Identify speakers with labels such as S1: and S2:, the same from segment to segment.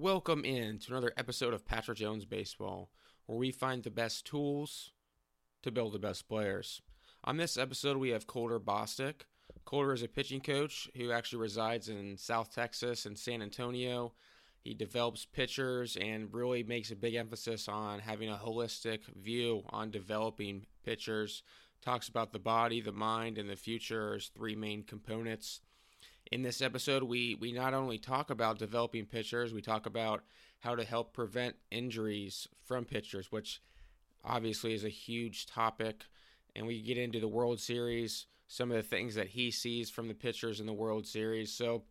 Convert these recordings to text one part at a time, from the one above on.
S1: Welcome in to another episode of Patrick Jones Baseball, where we find the best tools to build the best players. On this episode, we have Colter Bostic. Colter is a pitching coach who actually resides in South Texas and San Antonio. He develops pitchers and really makes a big emphasis on having a holistic view on developing pitchers. Talks about the body, the mind, and the future as three main components in this episode, we, we not only talk about developing pitchers, we talk about how to help prevent injuries from pitchers, which obviously is a huge topic. And we get into the World Series, some of the things that he sees from the pitchers in the World Series. So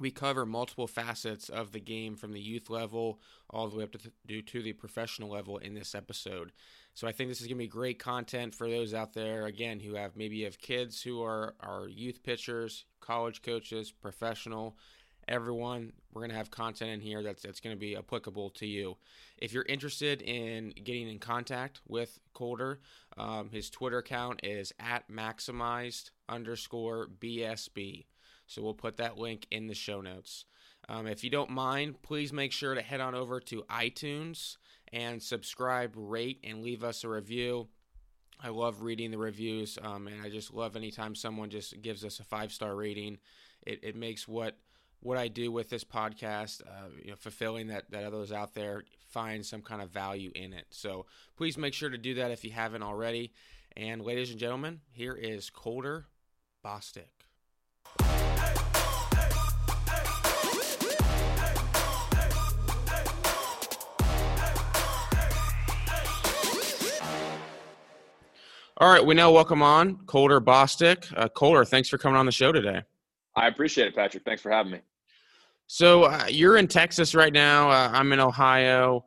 S1: we cover multiple facets of the game from the youth level all the way up to, due to the professional level in this episode. So I think this is going to be great content for those out there again who have maybe have kids who are are youth pitchers, college coaches, professional, everyone. We're going to have content in here that's that's going to be applicable to you. If you're interested in getting in contact with Colter, um, his Twitter account is at maximized underscore BSB. So we'll put that link in the show notes. Um, if you don't mind, please make sure to head on over to iTunes and subscribe, rate, and leave us a review. I love reading the reviews, um, and I just love anytime someone just gives us a five star rating. It, it makes what what I do with this podcast, uh, you know, fulfilling that that others out there find some kind of value in it. So please make sure to do that if you haven't already. And ladies and gentlemen, here is Colter Bostic. All right, we now welcome on Colter Bostic. Uh, Colter, thanks for coming on the show today.
S2: I appreciate it, Patrick. Thanks for having me.
S1: So uh, you're in Texas right now. Uh, I'm in Ohio.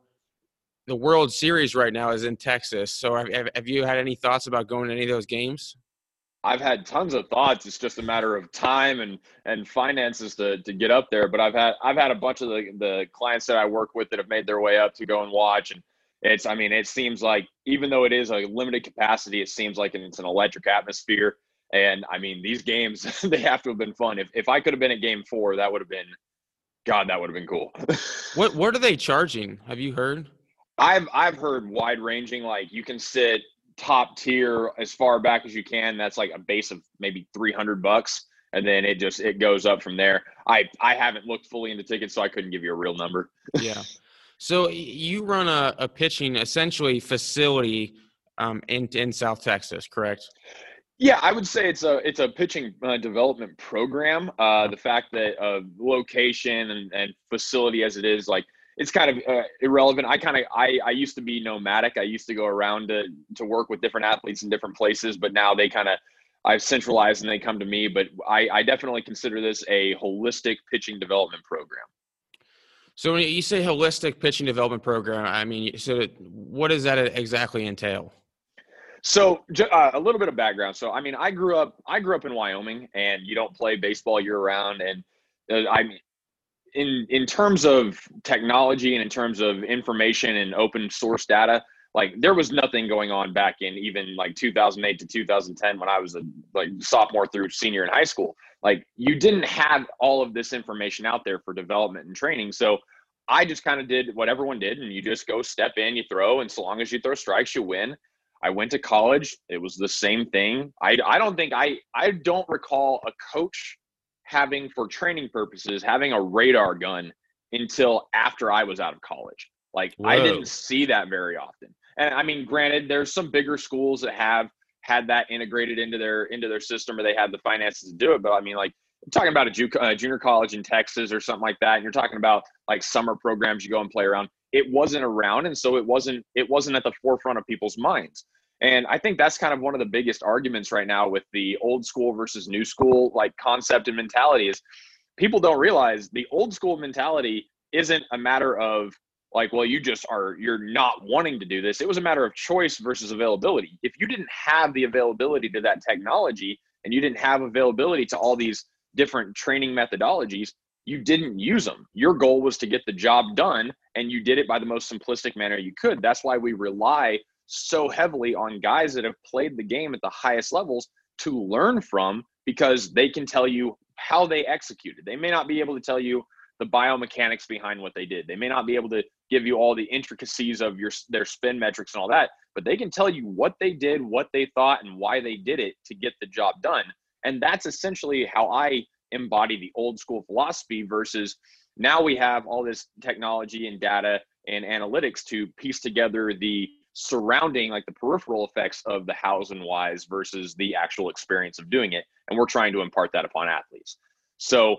S1: The World Series right now is in Texas. So have, have you had any thoughts about going to any of those games?
S2: I've had tons of thoughts. It's just a matter of time and and finances to, to get up there. But I've had I've had a bunch of the, the clients that I work with that have made their way up to go and watch, and it's i mean it seems like even though it is a limited capacity it seems like it's an electric atmosphere. And i mean these games they have to have been fun. If, if i could have been at game four that would have been god that would have been cool.
S1: What what are they charging? Have you heard?
S2: I've i've heard wide ranging like you can sit top tier as far back as you can. That's like a base of maybe 300 bucks. And then it just it goes up from there. I i haven't looked fully into tickets so i couldn't give you a real number.
S1: Yeah so you run a, a pitching essentially facility um, in in South Texas, correct?
S2: Yeah, I would say it's a it's a pitching uh, development program. Uh, the fact that uh, location and, and facility as it is, like it's kind of uh, irrelevant. I kind of I, I used to be nomadic. I used to go around to to work with different athletes in different places, but now they kind of I've centralized and they come to me. But I, I definitely consider this a holistic pitching development program.
S1: So when you say holistic pitching development program, I mean, so what does that exactly entail?
S2: So uh, a little bit of background. So I mean, I grew up I grew up in Wyoming, and you don't play baseball year round. And uh, I mean, in in terms of technology and in terms of information and open source data, like there was nothing going on back in even like 2008 to 2010 when I was a like sophomore through senior in high school. Like you didn't have all of this information out there for development and training. So I just kind of did what everyone did, and you just go step in, you throw, and so long as you throw strikes, you win. I went to college. It was the same thing. I, I don't think I I don't recall a coach having for training purposes having a radar gun until after I was out of college. Like Whoa. I didn't see that very often. And I mean, granted, there's some bigger schools that have had that integrated into their into their system or they have the finances to do it. But I mean, like I'm talking about a ju- uh, junior college in Texas or something like that, and you're talking about like summer programs you go and play around. It wasn't around, and so it wasn't it wasn't at the forefront of people's minds. And I think that's kind of one of the biggest arguments right now with the old school versus new school like concept and mentality is people don't realize the old school mentality isn't a matter of like well you just are you're not wanting to do this. It was a matter of choice versus availability. If you didn't have the availability to that technology and you didn't have availability to all these different training methodologies you didn't use them your goal was to get the job done and you did it by the most simplistic manner you could. That's why we rely so heavily on guys that have played the game at the highest levels to learn from because they can tell you how they executed. They may not be able to tell you the biomechanics behind what they did. They may not be able to give you all the intricacies of your their spin metrics and all that, but they can tell you what they did, what they thought, and why they did it to get the job done. And that's essentially how I embody the old school philosophy versus now we have all this technology and data and analytics to piece together the surrounding like the peripheral effects of the hows and whys versus the actual experience of doing it and we're trying to impart that upon athletes so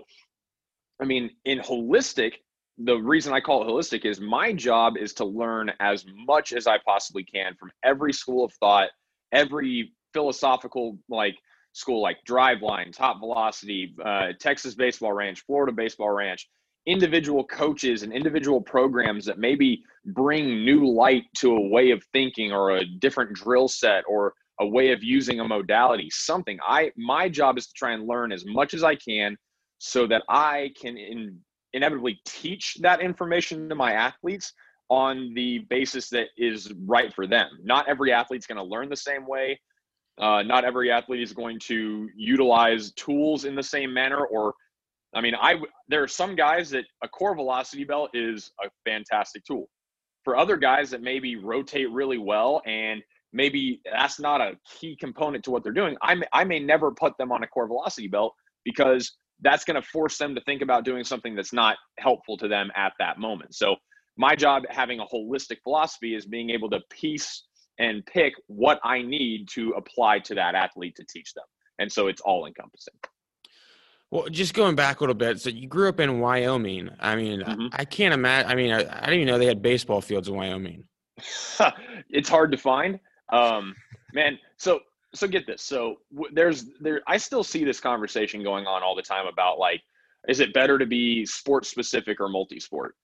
S2: i mean in holistic the reason i call it holistic is my job is to learn as much as i possibly can from every school of thought every philosophical like school like driveline top velocity uh, texas baseball ranch florida baseball ranch individual coaches and individual programs that maybe bring new light to a way of thinking or a different drill set or a way of using a modality. Something i my job is to try and learn as much as i can so that i can in, inevitably teach that information to my athletes on the basis that is right for them not every athlete's going to learn the same way uh, not every athlete is going to utilize tools in the same manner or I mean, I there are some guys that a core velocity belt is a fantastic tool. For other guys that maybe rotate really well and maybe that's not a key component to what they're doing, I may, I may never put them on a core velocity belt because that's going to force them to think about doing something that's not helpful to them at that moment. So my job having a holistic philosophy is being able to piece and pick what I need to apply to that athlete to teach them. And so it's all encompassing.
S1: Well, just going back a little bit, so you grew up in Wyoming. I mean, mm-hmm. I can't imagine. I mean, I, I, didn't even know they had baseball fields in Wyoming.
S2: it's hard to find, um, man. So, so get this. So w- there's there. I still see this conversation going on all the time about like, is it better to be sports specific or multi-sport?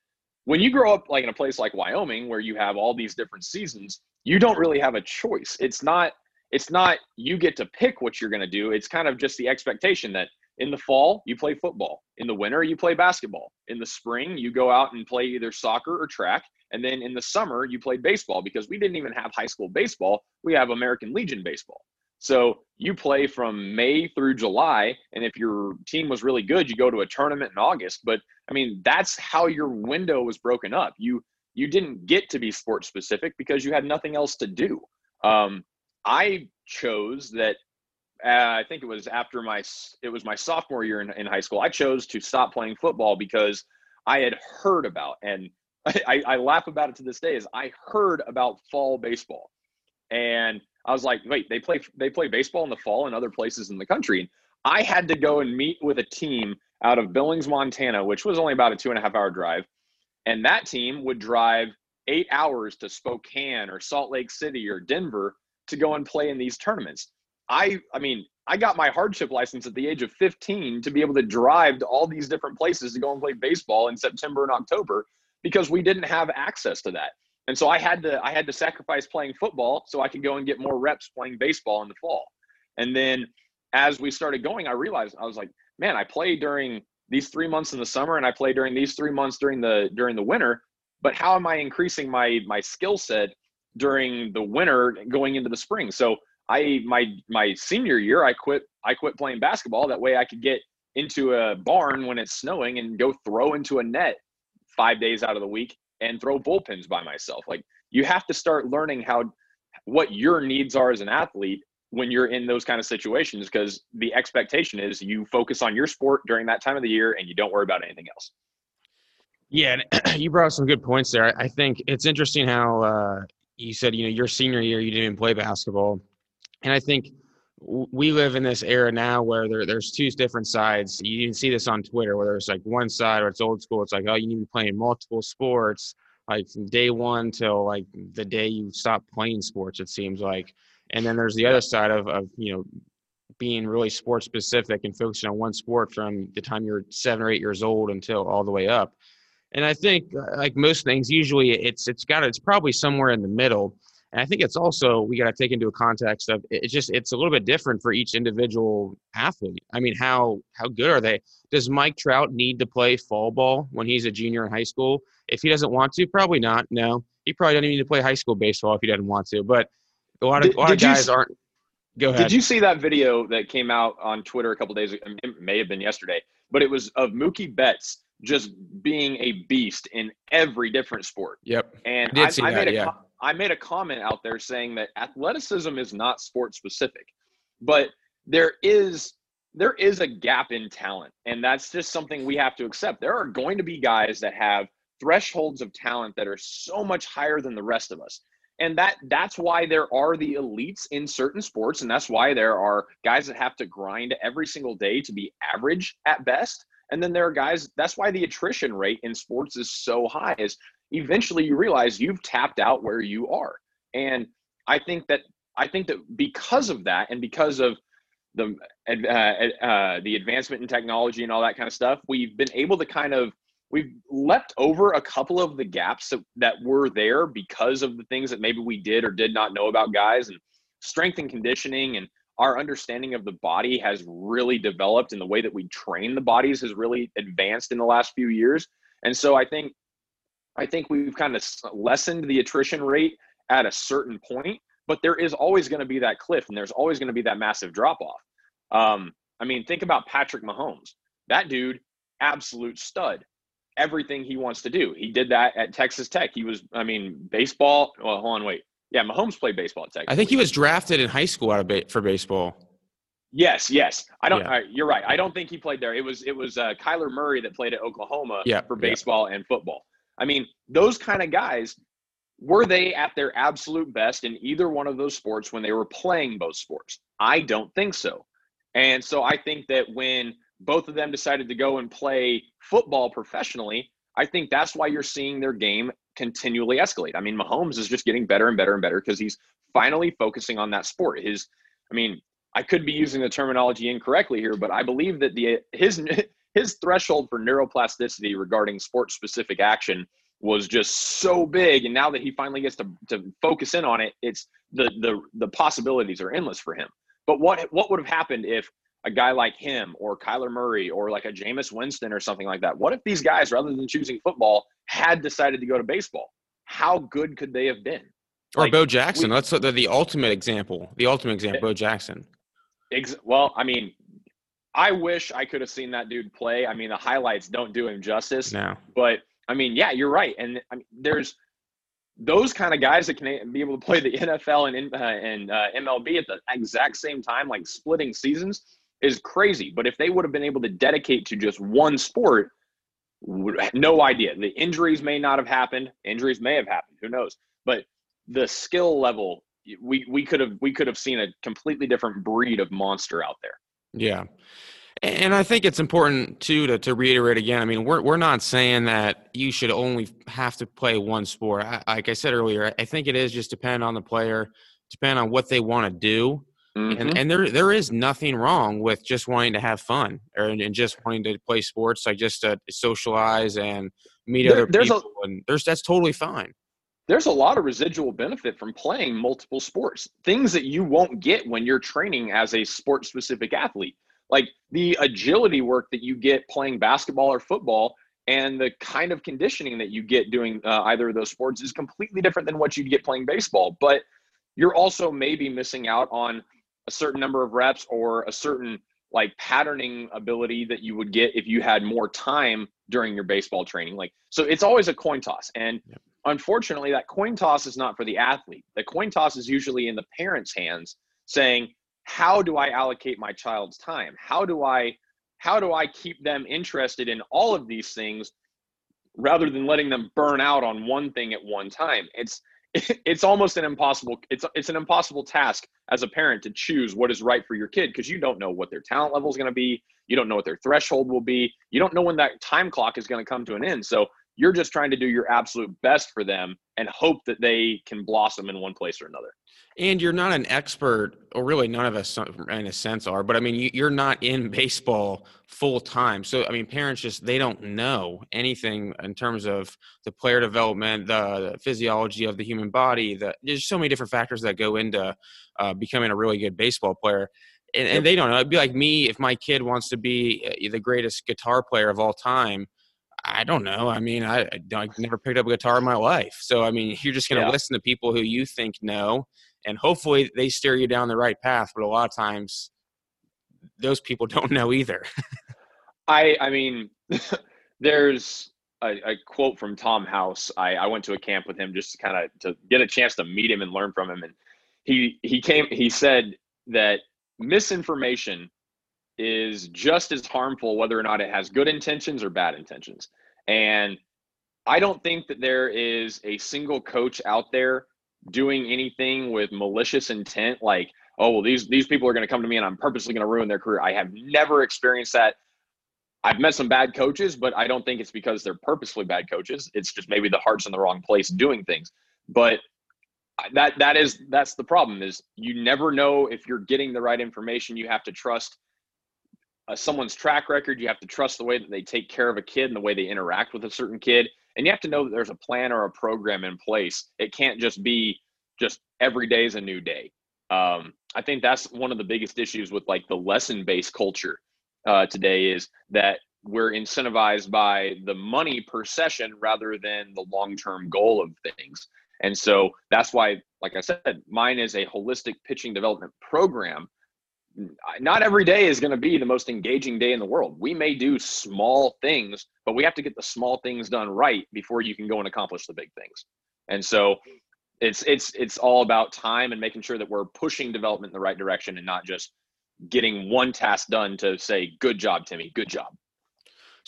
S2: When you grow up like in a place like Wyoming, where you have all these different seasons, you don't really have a choice. It's not. It's not you get to pick what you're going to do. It's kind of just the expectation that in the fall, you play football. In the winter, you play basketball. In the spring, you go out and play either soccer or track. And then in the summer, you played baseball because we didn't even have high school baseball. We have American Legion baseball. So you play from May through July. And if your team was really good, you go to a tournament in August. But I mean, that's how your window was broken up. You you didn't get to be sports specific because you had nothing else to do. Um, I chose that uh, I think it was after my it was my sophomore year in, in high school. I chose to stop playing football because I had heard about and I, I laugh about it to this day is I heard about fall baseball, and I was like, wait, they play they play baseball in the fall in other places in the country. And I had to go and meet with a team out of Billings, Montana, which was only about a two and a half hour drive, and that team would drive eight hours to Spokane or Salt Lake City or Denver to go and play in these tournaments. I I mean, I got my hardship license at the age of 15 to be able to drive to all these different places to go and play baseball in September and October because we didn't have access to that. And so I had to I had to sacrifice playing football so I could go and get more reps playing baseball in the fall. And then as we started going, I realized I was like, man, I play during these 3 months in the summer and I play during these 3 months during the during the winter, but how am I increasing my my skill set during the winter going into the spring? So I my my senior year I quit I quit playing basketball that way I could get into a barn when it's snowing and go throw into a net 5 days out of the week and throw bullpens by myself. Like you have to start learning how what your needs are as an athlete when you're in those kind of situations because the expectation is you focus on your sport during that time of the year and you don't worry about anything else.
S1: Yeah, and you brought up some good points there. I think it's interesting how uh, you said, you know, your senior year you didn't even play basketball and I think we live in this era now where there, there's two different sides. You can see this on Twitter whether it's like one side where it's old school. It's like, oh, you need to be playing multiple sports, like from day one till like the day you stop playing sports, it seems like. And then there's the other side of, of you know, being really sports specific and focusing on one sport from the time you're seven or eight years old until all the way up. And I think, uh, like most things, usually it's it's got it's probably somewhere in the middle. And I think it's also we got to take into a context of it's just it's a little bit different for each individual athlete. I mean, how how good are they? Does Mike Trout need to play fall ball when he's a junior in high school? If he doesn't want to, probably not. No, he probably doesn't need to play high school baseball if he doesn't want to. But a lot of did, a lot of guys you, aren't. Go ahead.
S2: Did you see that video that came out on Twitter a couple days ago? It may have been yesterday, but it was of Mookie Betts just being a beast in every different sport.
S1: Yep.
S2: And
S1: I,
S2: I,
S1: did see
S2: I
S1: that,
S2: made a
S1: yeah.
S2: co- I made a comment out there saying that athleticism is not sport specific, but there is there is a gap in talent, and that's just something we have to accept. There are going to be guys that have thresholds of talent that are so much higher than the rest of us. And that that's why there are the elites in certain sports and that's why there are guys that have to grind every single day to be average at best. And then there are guys that's why the attrition rate in sports is so high is eventually you realize you've tapped out where you are. And I think that I think that because of that and because of the uh, uh, the advancement in technology and all that kind of stuff, we've been able to kind of we've leapt over a couple of the gaps that, that were there because of the things that maybe we did or did not know about guys and strength and conditioning and our understanding of the body has really developed and the way that we train the bodies has really advanced in the last few years and so i think i think we've kind of lessened the attrition rate at a certain point but there is always going to be that cliff and there's always going to be that massive drop off um, i mean think about patrick mahomes that dude absolute stud everything he wants to do. He did that at Texas Tech. He was, I mean, baseball. Well, hold on, wait. Yeah, Mahomes played baseball at Texas.
S1: I think he was drafted in high school out of ba- for baseball.
S2: Yes, yes. I don't.
S1: Yeah.
S2: Uh, you're right. I don't think he played there. It was it was uh, Kyler Murray that played at Oklahoma
S1: Yeah,
S2: for
S1: yeah.
S2: baseball and football. I mean, those kind of guys were they at their absolute best in either one of those sports when they were playing both sports? I don't think so. And so I think that when both of them decided to go and play football professionally, I think that's why you're seeing their game continually escalate. I mean, Mahomes is just getting better and better and better because he's finally focusing on that sport. His, I mean, I could be using the terminology incorrectly here, but I believe that the his his threshold for neuroplasticity regarding sports specific action was just so big and now that he finally gets to, to focus in on it it's the the the possibilities are endless for him but what what would have happened if a guy like him or Kyler Murray or like a Jameis Winston or something like that what if these guys rather than choosing football had decided to go to baseball how good could they have been
S1: Or
S2: Like,
S1: Bo Jackson.
S2: we-
S1: That's the, the ultimate example. The ultimate example, Bo Jackson.
S2: Ex- well, I mean, I wish I could have seen that dude play. I mean, the highlights don't do him justice.
S1: Now,
S2: But I mean, yeah, you're right. And I mean, there's those kind of guys that can be able to play the NFL and uh, and uh, MLB at the exact same time, like splitting seasons, is crazy. But if they would have been able to dedicate to just one sport, no idea. The injuries may not have happened. Injuries may have happened. Who knows? But the skill level, we we could have we could have seen a completely different breed of monster out there.
S1: Yeah. And I think it's important too to, to reiterate again. I mean, we're we're not saying that you should only have to play one sport. I, like I said earlier, I think it is just depend on the player, depend on what they want to do.
S2: Mhm.
S1: and and there there is nothing wrong with just wanting to have fun or and just wanting to play sports like just to socialize and meet
S2: There-
S1: other
S2: there's a-
S1: people and there's that's totally fine
S2: there's a lot of residual benefit from playing multiple sports things that you won't get when you're training as a sport specific athlete like the agility work that you get playing basketball or football and the kind of conditioning that you get doing uh, either of those sports is completely different than what you'd get playing baseball but you're also maybe missing out on a certain number of reps or a certain like patterning ability that you would get if you had more time during your baseball training like so it's always a coin toss and
S1: Yep.
S2: Unfortunately that coin toss is not for the athlete. The coin toss is usually in the parents hands saying how do i allocate my child's time? How do i how do i keep them interested in all of these things rather than letting them burn out on one thing at one time? It's it's almost an impossible it's it's an impossible task as a parent to choose what is right for your kid because you don't know what their talent level is going to be. You don't know what their threshold will be. You don't know when that time clock is going to come to an end. So you're just trying to do your absolute best for them and hope that they can blossom in one place or another.
S1: And you're not an expert or really none of us in a sense are but i mean you, you're not in baseball full time so i mean parents just they don't know anything in terms of the player development the, the physiology of the human body the, there's so many different factors that go into uh, becoming a really good baseball player. And, and they don't know. It'd be like me if my kid wants to be uh, the greatest guitar player of all time I don't know. I mean, I, I never picked up a guitar in my life. So, I mean, you're just going to
S2: Yeah.
S1: listen to people who you think know, and hopefully they steer you down the right path. But a lot of times, those people don't know either.
S2: I I mean, there's a, a, quote from Tom House. I, I went to a camp with him just to kind of to get a chance to meet him and learn from him. And he he came he said that misinformation is just as harmful whether or not it has good intentions or bad intentions. And I don't think that there is a single coach out there doing anything with malicious intent like oh well these these people are going to come to me and I'm purposely going to ruin their career. I have never experienced that. I've met some bad coaches, but I don't think it's because they're purposefully bad coaches. It's just maybe the heart's in the wrong place doing things. But that that is that's the problem is you never know if you're getting the right information. You have to trust uh, someone's track record. You have to trust the way that they take care of a kid and the way they interact with a certain kid. And you have to know that there's a plan or a program in place. It can't just be just every day is a new day. Um, I think that's one of the biggest issues with like the lesson based culture uh, today is that we're incentivized by the money per session rather than the long term goal of things. And so that's why, like I said, mine is a holistic pitching development program. Not every day is going to be the most engaging day in the world. We may do small things, but we have to get the small things done right before you can go and accomplish the big things. And so it's it's it's all about time and making sure that we're pushing development in the right direction and not just getting one task done to say good job timmy good job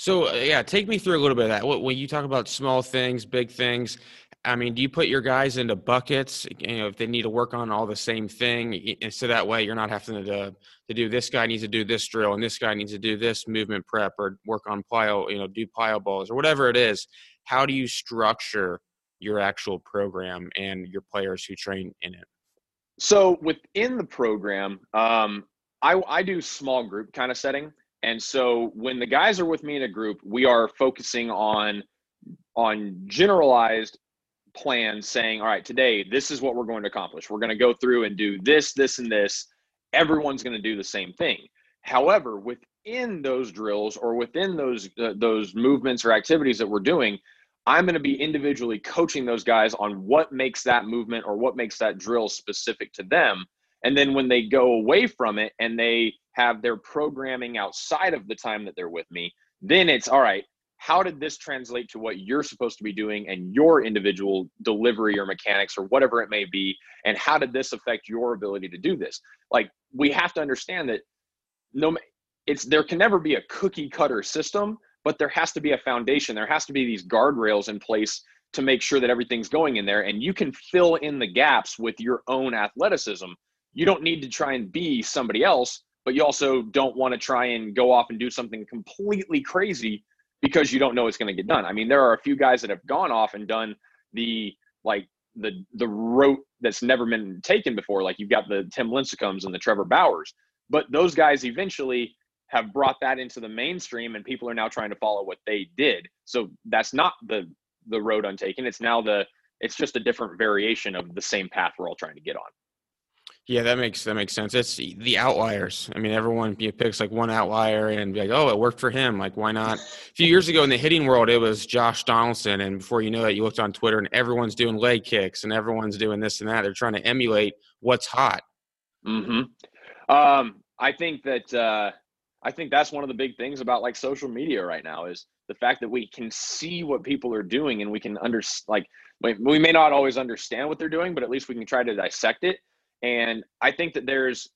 S1: so uh, yeah take me through a little bit of that when you talk about small things big things i mean do you put your guys into buckets you know if they need to work on all the same thing and so that way you're not having to to do this guy needs to do this drill and this guy needs to do this movement prep or work on plyo you know do plyo balls or whatever it is how do you structure your actual program and your players who train in it
S2: so within the program um, I, I do small group kind of setting. And so when the guys are with me in a group, we are focusing on on generalized plans saying, all right, today this is what we're going to accomplish. We're going to go through and do this, this, and this. Everyone's going to do the same thing. However, within those drills or within those uh, those movements or activities that we're doing, I'm going to be individually coaching those guys on what makes that movement or what makes that drill specific to them and then when they go away from it and they have their programming outside of the time that they're with me, then it's all right. How did this translate to what you're supposed to be doing and your individual delivery or mechanics or whatever it may be? And how did this affect your ability to do this? Like we have to understand that no, it's there can never be a cookie cutter system, but there has to be a foundation. There has to be these guardrails in place to make sure that everything's going in there. And you can fill in the gaps with your own athleticism you don't need to try and be somebody else, but you also don't want to try and go off and do something completely crazy because you don't know it's going to get done. I mean, there are a few guys that have gone off and done the like the the route that's never been taken before. Like you've got the Tim Lincecums and the Trevor Bauers, but those guys eventually have brought that into the mainstream, and people are now trying to follow what they did. So that's not the the road untaken. It's now the it's just a different variation of the same path we're all trying to get on.
S1: Yeah, that makes that makes sense. It's the outliers. I mean, everyone you know, picks like one outlier and be like, "Oh, it worked for him." Like, why not? A few years ago in the hitting world, it was Josh Donaldson, and before you know it, you looked on Twitter and everyone's doing leg kicks and everyone's doing this and that. They're trying to emulate what's hot.
S2: Hmm. Um, I think that uh, I think that's one of the big things about like social media right now is the fact that we can see what people are doing and we can under like we may not always understand what they're doing, but at least we can try to dissect it and I think that there's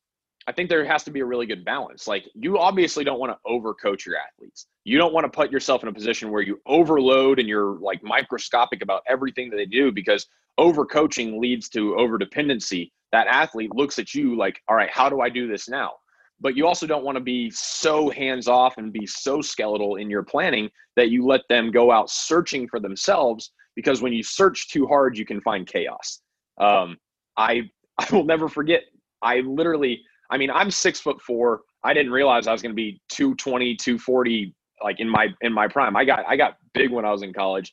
S2: I think there has to be a really good balance. Like you obviously don't want to overcoach your athletes. You don't want to put yourself in a position where you overload and you're like microscopic about everything that they do because overcoaching leads to overdependency. That athlete looks at you like, all right, how do I do this now? But you also don't want to be so hands off and be so skeletal in your planning that you let them go out searching for themselves because when you search too hard, you can find chaos. Um, I I will never forget. I literally, I mean, I'm six foot four. I didn't realize I was going to be 220, 240, like in my in my prime. I got I got big when I was in college.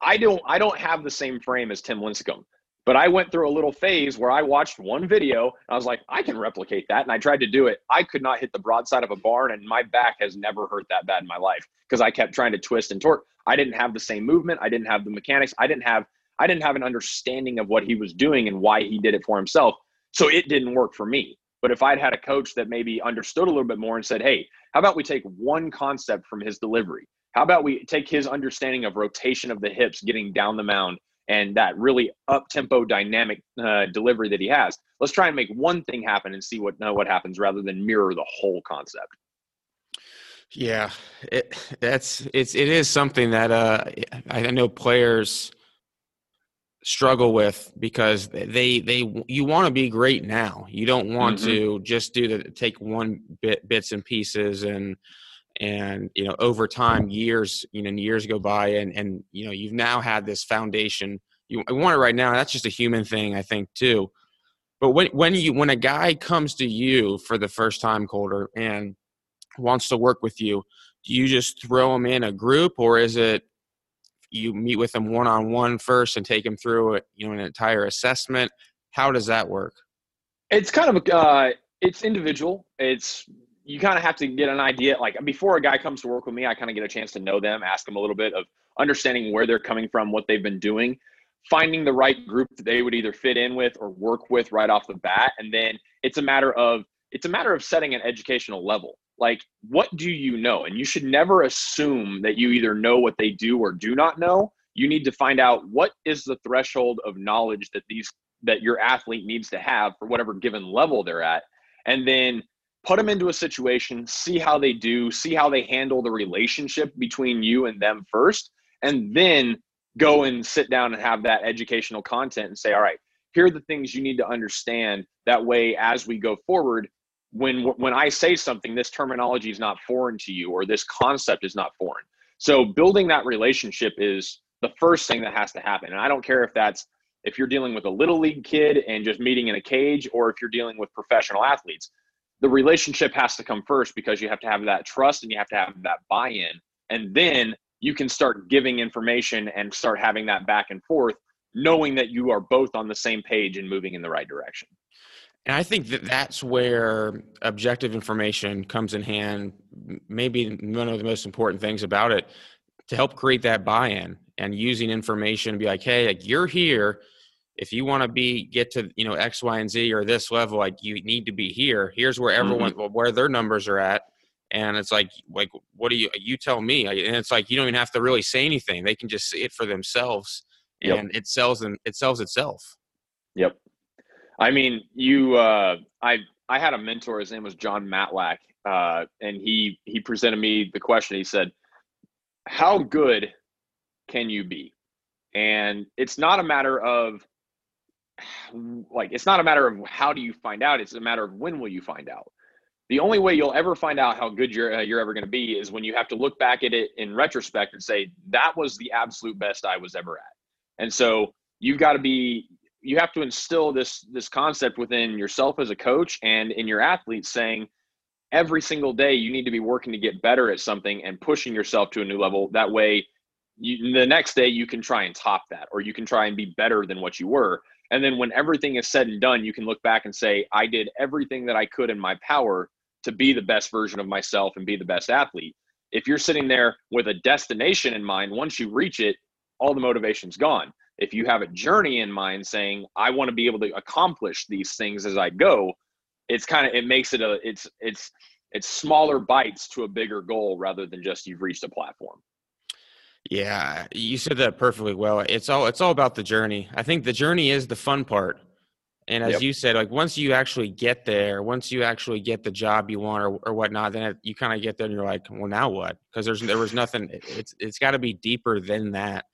S2: I don't I don't have the same frame as Tim Lincecum, but I went through a little phase where I watched one video and I was like, I can replicate that, and I tried to do it. I could not hit the broadside of a barn, and my back has never hurt that bad in my life because I kept trying to twist and torque. I didn't have the same movement. I didn't have the mechanics. I didn't have I didn't have an understanding of what he was doing and why he did it for himself. So it didn't work for me. But if I'd had a coach that maybe understood a little bit more and said, hey, how about we take one concept from his delivery How about we take his understanding of rotation of the hips, getting down the mound, and that really up tempo dynamic uh, delivery that he has. Let's try and make one thing happen and see what uh, what happens rather than mirror the whole concept.
S1: Yeah, it, that's it's it is something that uh, I know players struggle with because they they you want to be great now. You don't want mm-hmm. to just do the take one bit bits and pieces and and you know over time years you know years go by and and you know you've now had this foundation you want it right now that's just a human thing i think too but when when you when a guy comes to you for the first time Colter and wants to work with you do you just throw them in a group or is it you meet with them one on one first and take them through you know an entire assessment how does that work
S2: it's kind of uh it's individual it's you kind of have to get an idea. Like before a guy comes to work with me, I kind of get a chance to know them, ask them a little bit of understanding where they're coming from, what they've been doing, finding the right group that they would either fit in with or work with right off the bat. And then it's a matter of it's a matter of setting an educational level. Like, what do you know? And you should never assume that you either know what they do or do not know. You need to find out what is the threshold of knowledge that these that your athlete needs to have for whatever given level they're at. And then put them into a situation, see how they do, see how they handle the relationship between you and them first, and then go and sit down and have that educational content and say, all right, here are the things you need to understand. That way, as we go forward, when when I say something, this terminology is not foreign to you, or this concept is not foreign. So building that relationship is the first thing that has to happen. And I don't care if that's if you're dealing with a little league kid and just meeting in a cage, or if you're dealing with professional athletes the relationship has to come first because you have to have that trust and you have to have that buy-in and then you can start giving information and start having that back and forth knowing that you are both on the same page and moving in the right direction
S1: and i think that that's where objective information comes in hand maybe one of the most important things about it to help create that buy-in and using information to be like hey like you're here if you want to be get to you know X, Y, and Z or this level, like you need to be here. Here's where everyone mm-hmm. where their numbers are at, and it's like like what do you you tell me? And it's like you don't even have to really say anything; they can just see it for themselves, and yep. it sells them. It sells itself.
S2: Yep. I mean, you. Uh, I I had a mentor. His name was Jon Matlack, uh, and he he presented me the question. He said, "How good can you be?" And it's not a matter of like it's not a matter of how do you find out it's a matter of when will you find out the only way you'll ever find out how good you're uh, you're ever going to be is when you have to look back at it in retrospect and say that was the absolute best I was ever at and so you've got to be you have to instill this this concept within yourself as a coach and in your athletes saying every single day you need to be working to get better at something and pushing yourself to a new level that way you, the next day you can try and top that or you can try and be better than what you were and then when everything is said and done, you can look back and say, I did everything that I could in my power to be the best version of myself and be the best athlete. If you're sitting there with a destination in mind, once you reach it, all the motivation's gone. If you have a journey in mind saying, I want to be able to accomplish these things as I go, it's kind of it makes it a it's it's it's smaller bites to a bigger goal rather than just you've reached a platform.
S1: Yeah, you said that perfectly well. It's all it's all about the journey. I think the journey is the fun part. And as yep. you said, like once you actually get there, once you actually get the job you want or, or whatnot, then it, you kind of get there and you're like, well, now what? Because there's there was nothing. It's it's got to be deeper than that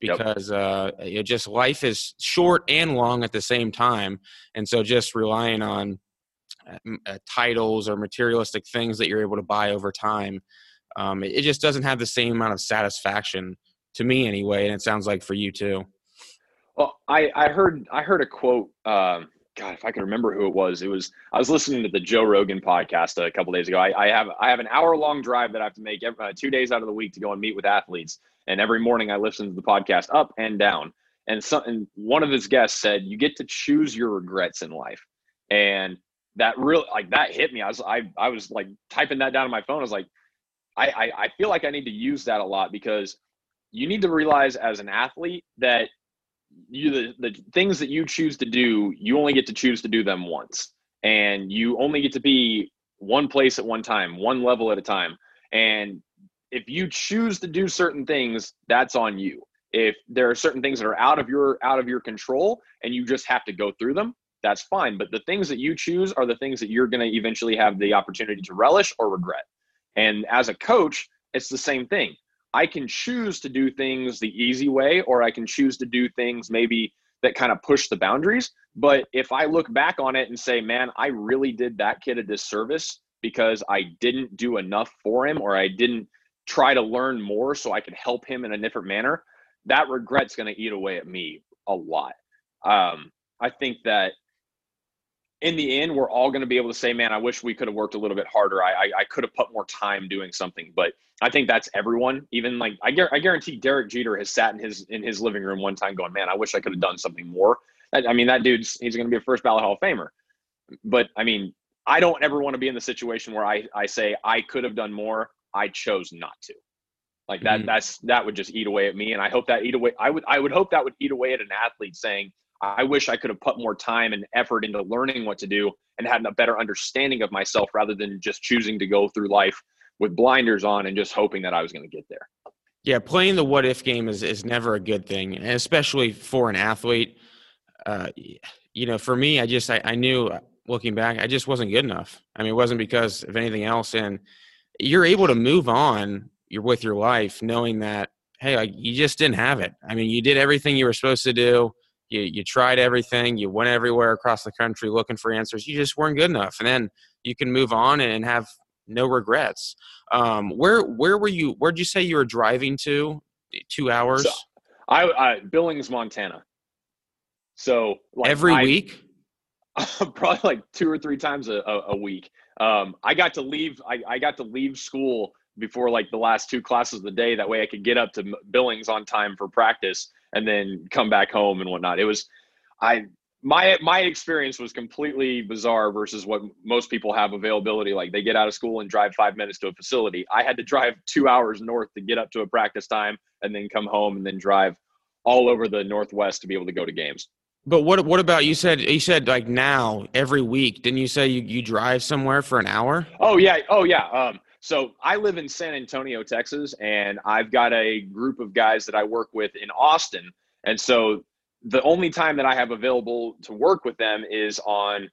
S1: because yep. uh, it just life is short and long at the same time, and so just relying on uh, uh, titles or materialistic things that you're able to buy over time um, it, it just doesn't have the same amount of satisfaction to me anyway, and it sounds like for you too.
S2: Well, I, I heard I heard a quote. Uh, God, if I can remember who it was, it was I was listening to the Joe Rogan podcast a couple days ago. I, I, have I have an hour long drive that I have to make every, uh, two days out of the week to go and meet with athletes, and every morning I listen to the podcast up and down. And, some, and one of his guests said, "You get to choose your regrets in life," and that really like that hit me. I was I I was like typing that down on my phone. I was like, I, I, I feel like I need to use that a lot because you need to realize as an athlete that you the, the things that you choose to do, you only get to choose to do them once. And you only get to be one place at one time, one level at a time. And if you choose to do certain things, that's on you. If there are certain things that are out of your out of your control and you just have to go through them, that's fine. But the things that you choose are the things that you're going to eventually have the opportunity to relish or regret. And as a coach, it's the same thing. I can choose to do things the easy way, or I can choose to do things maybe that kind of push the boundaries. But if I look back on it and say, man, I really did that kid a disservice because I didn't do enough for him or I didn't try to learn more so I could help him in a different manner, that regret's going to eat away at me a lot. Um, I think that in the end, we're all going to be able to say, man, I wish we could have worked a little bit harder. I, I, I could have put more time doing something. But I think that's everyone. Even like I, I guarantee Derek Jeter has sat in his in his living room one time going, man, I wish I could have done something more. I, I mean, that dude's he's going to be a first ballot Hall of Famer. But I mean, I don't ever want to be in the situation where I, I say I could have done more. I chose not to. Like that, mm-hmm. that's that would just eat away at me. And I hope that eat away. I would I would hope that would eat away at an athlete saying, I wish I could have put more time and effort into learning what to do and had a better understanding of myself rather than just choosing to go through life with blinders on and just hoping that I was going to get there.
S1: Yeah, playing the what if game is, is never a good thing, and especially for an athlete. Uh, you know, for me, I just I, I knew uh, looking back, I just wasn't good enough. I mean, it wasn't because of anything else, and you're able to move on you're with your life knowing that hey like, you just didn't have it. I mean you did everything you were supposed to do. You, you tried everything. You went everywhere across the country looking for answers. You just weren't good enough. And then you can move on and have no regrets. Um, where where were you where'd you say you were driving to two hours? So,
S2: I, I billings montana. So
S1: like, every I, week?
S2: probably like two or three times a, a, a week um, i got to leave I, I got to leave school before like the last two classes of the day. That way I could get up to Billings on time for practice and then come back home and whatnot. It was, I, my my experience was completely bizarre versus what most people have availability like they get out of school and drive 5 minutes to a facility i had to drive 2 hours north to get up to a practice time and then come home and then drive all over the northwest to be able to go to games
S1: but what what about you said you said like now every week didn't you say you, you drive somewhere for an hour
S2: oh yeah oh yeah um so I live in San Antonio, Texas, and I've got a group of guys that I work with in Austin. And so the only time that I have available to work with them is on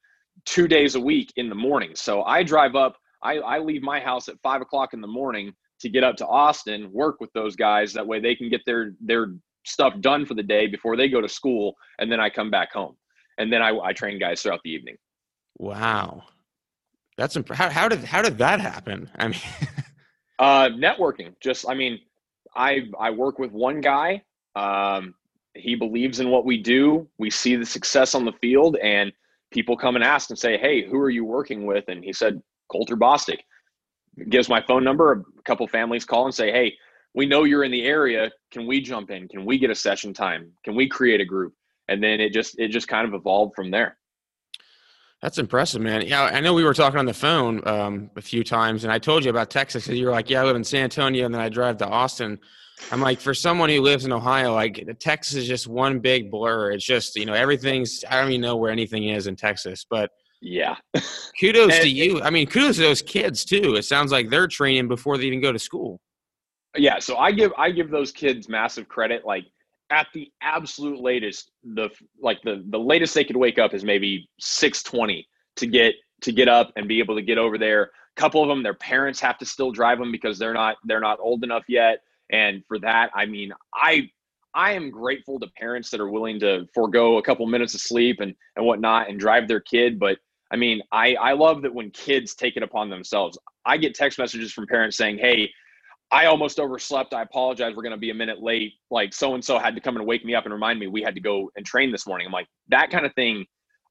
S2: two days a week in the morning. So I drive up, I, I leave my house at five o'clock in the morning to get up to Austin, work with those guys. That way they can get their their stuff done for the day before they go to school, and then I come back home. And then I, I train guys throughout the evening.
S1: Wow. That's imp- how, how did how did that happen? I mean,
S2: uh, networking. Just I mean, I I work with one guy. Um, he believes in what we do. We see the success on the field, and people come and ask and say, "Hey, who are you working with?" And he said, "Colter Bostic." Gives my phone number. A couple families call and say, "Hey, we know you're in the area. Can we jump in? Can we get a session time? Can we create a group?" And then it just it just kind of evolved from there.
S1: That's impressive, man. Yeah, I know we were talking on the phone um, a few times, and I told you about Texas. And you were like, "Yeah, I live in San Antonio, and then I drive to Austin." I'm like, for someone who lives in Ohio, like Texas is just one big blur. It's just you know everything's. I don't even know where anything is in Texas, but
S2: yeah.
S1: kudos and, to you. I mean, kudos to those kids too. It sounds like they're training before they even go to school.
S2: Yeah, so I give I give those kids massive credit. Like at the absolute latest, the like the the latest they could wake up is maybe six twenty to get to get up and be able to get over there. A couple of them, their parents have to still drive them because they're not they're not old enough yet. And for that, I mean, I I am grateful to parents that are willing to forego a couple minutes of sleep and and whatnot and drive their kid. But I mean, I I love that when kids take it upon themselves. I get text messages from parents saying, "Hey, I almost overslept. I apologize. We're going to be a minute late. Like so and so had to come and wake me up and remind me we had to go and train this morning. I'm like, that kind of thing.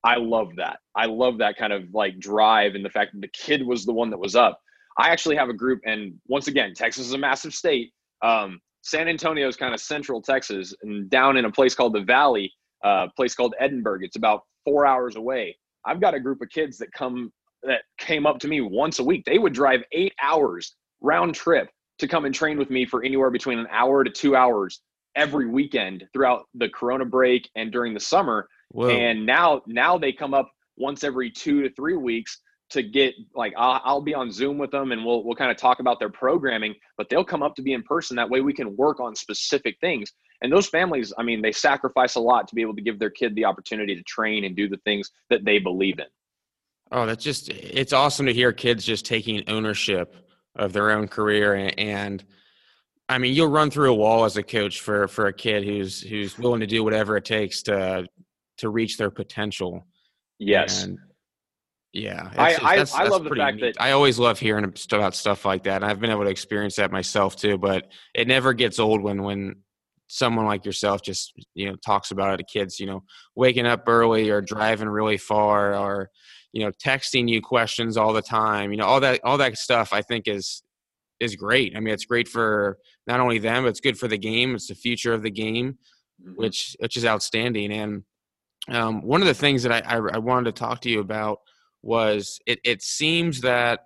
S2: I love that. I love that kind of like drive and the fact that the kid was the one that was up. I actually have a group, and once again, Texas is a massive state. Um, San Antonio is kind of central Texas, and down in a place called the Valley, a uh, place called Edinburg. It's about four hours away. I've got a group of kids that come that came up to me once a week. They would drive eight hours round trip to come and train with me for anywhere between an hour to two hours every weekend throughout the corona break and during the summer Whoa. and now now they come up once every two to three weeks to get like I'll, I'll, be on Zoom with them and we'll we'll kind of talk about their programming, but they'll come up to be in person. That way we can work on specific things. And those families, I mean, they sacrifice a lot to be able to give their kid the opportunity to train and do the things that they believe in.
S1: Oh, that's just it's awesome to hear kids just taking ownership of their own career and, and I mean, you'll run through a wall as a coach for for a kid who's who's willing to do whatever it takes to to reach their potential.
S2: Yes.
S1: And yeah,
S2: I I, that's, I love the fact neat.
S1: that I always love hearing about stuff like that. And I've been able to experience that myself too. But it never gets old when when someone like yourself just you know talks about it to kids. You know, waking up early or driving really far or you know texting you questions all the time. You know, all that all that stuff. I think is is great. I mean, it's great for not only them, but it's good for the game. It's the future of the game, mm-hmm. which which is outstanding. And um, one of the things that I, I, I wanted to talk to you about was it, it seems that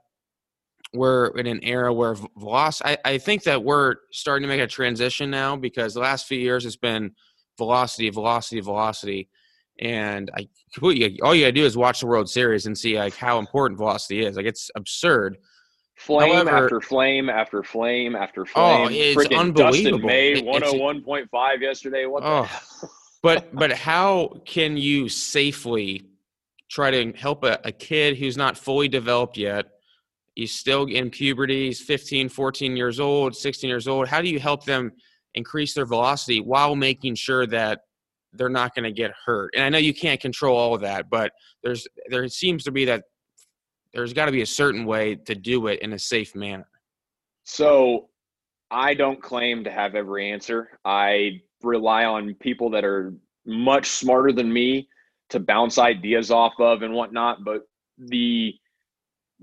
S1: we're in an era where velocity. I, I think that we're starting to make a transition now because the last few years it's been velocity, velocity, velocity, and I completely all you gotta do is watch the World Series and see like how important velocity is. Like it's absurd.
S2: Flame However, after flame after flame after oh,
S1: flame. Oh, it's Freaking unbelievable. Dustin
S2: May, one hundred oh one point five yesterday. What? Oh,
S1: but but how can you safely try to help a, a kid who's not fully developed yet? He's still in puberty. He's 15, 14 years old, 16 years old. How do you help them increase their velocity while making sure that they're not going to get hurt? And I know you can't control all of that, but there's there seems to be that there's got to be a certain way to do it in a safe manner.
S2: So I don't claim to have every answer. I rely on people that are much smarter than me to bounce ideas off of and whatnot. But the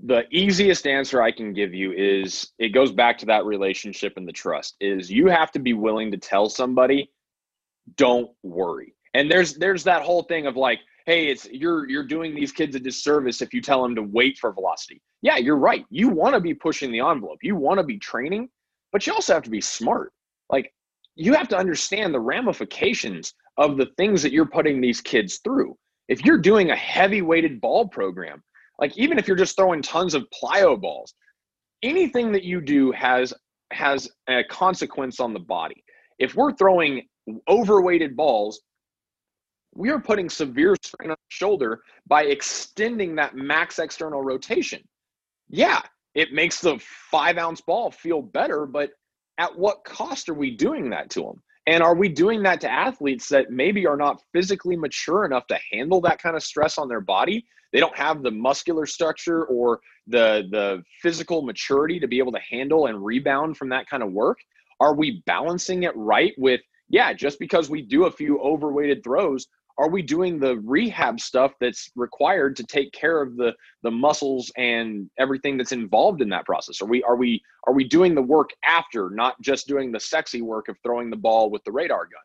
S2: the easiest answer I can give you is it goes back to that relationship and the trust is you have to be willing to tell somebody, don't worry. And there's there's that whole thing of like, hey, it's you're you're doing these kids a disservice if you tell them to wait for velocity. Yeah, you're right. You want to be pushing the envelope. You want to be training, but you also have to be smart. Like you have to understand the ramifications of the things that you're putting these kids through. If you're doing a heavy weighted ball program, like even if you're just throwing tons of plyo balls, anything that you do has has a consequence on the body. If we're throwing overweighted balls, we are putting severe strain on the shoulder by extending that max external rotation. Yeah, it makes the five ounce ball feel better, but at what cost are we doing that to them? And are we doing that to athletes that maybe are not physically mature enough to handle that kind of stress on their body? They don't have the muscular structure or the the physical maturity to be able to handle and rebound from that kind of work. Are we balancing it right with yeah, just because we do a few overweighted throws are we doing the rehab stuff that's required to take care of the the muscles and everything that's involved in that process? Are we are we are we doing the work after not just doing the sexy work of throwing the ball with the radar gun?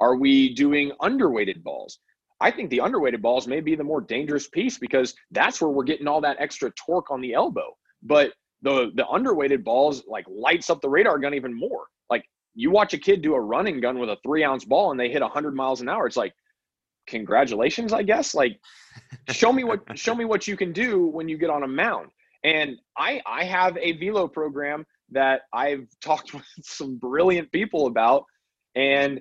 S2: Are we doing underweighted balls? I think the underweighted balls may be the more dangerous piece because that's where we're getting all that extra torque on the elbow. But the the underweighted balls like lights up the radar gun even more. Like you watch a kid do a running gun with a three ounce ball and they hit 100 miles an hour it's like congratulations i guess. Like show me what show me what you can do when you get on a mound. And i i have a velo program that i've talked with some brilliant people about and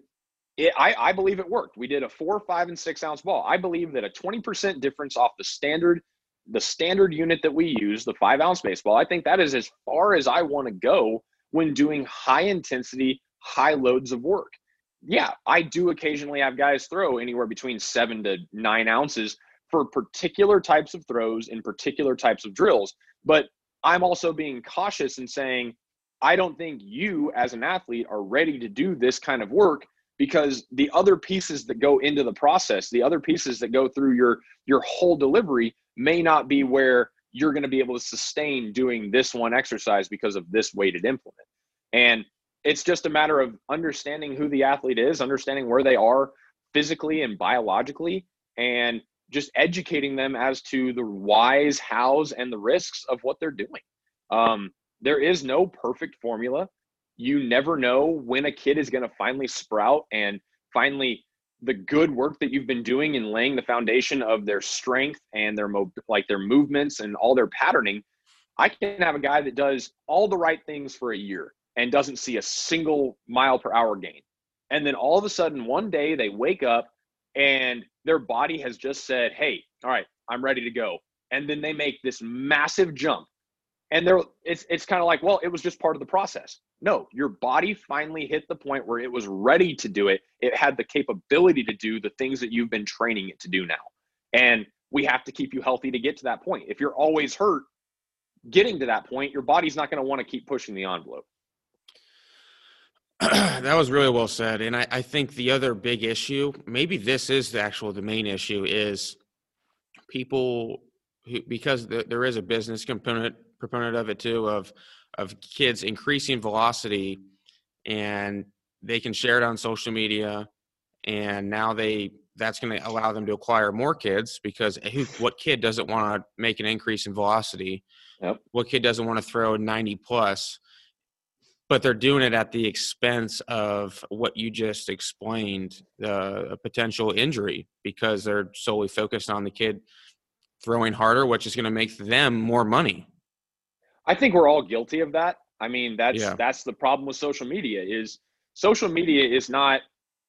S2: it, I, I believe it worked. We did a four five and six ounce ball. I believe that a 20% difference off the standard the standard unit that we use the five ounce baseball i think that is as far as i want to go when doing high intensity high loads of work yeah, I do occasionally have guys throw anywhere between seven to nine ounces for particular types of throws in particular types of drills. But I'm also being cautious and saying, I don't think you as an athlete are ready to do this kind of work because the other pieces that go into the process, the other pieces that go through your your whole delivery may not be where you're going to be able to sustain doing this one exercise because of this weighted implement. And it's just a matter of understanding who the athlete is, understanding where they are physically and biologically, and just educating them as to the whys, hows, and the risks of what they're doing. Um, there is no perfect formula. You never know when a kid is going to finally sprout and finally the good work that you've been doing in laying the foundation of their strength and their mo- like their movements and all their patterning i can have a guy that does all the right things for a year and doesn't see a single mile per hour gain. And then all of a sudden one day they wake up and their body has just said hey all right i'm ready to go. And then they make this massive jump. And they're it's it's kind of like well it was just part of the process. No your body finally hit the point where it was ready to do it. It had the capability to do the things that you've been training it to do now. And we have to keep you healthy to get to that point. If you're always hurt getting to that point your body's not going to want to keep pushing the envelope
S1: that was really well said and I, I think the other big issue maybe this is the actual the main issue is people who because the, there is a business component proponent of it too of of kids increasing velocity and they can share it on social media and now they that's going to allow them to acquire more kids because who, what kid doesn't want to make an increase in velocity
S2: yep.
S1: what kid doesn't want to throw 90 plus but they're doing it at the expense of what you just explained the a potential injury because they're solely focused on the kid throwing harder which is going to make them more money
S2: I think we're all guilty of that. I mean, that's yeah. that's the problem with social media is social media is not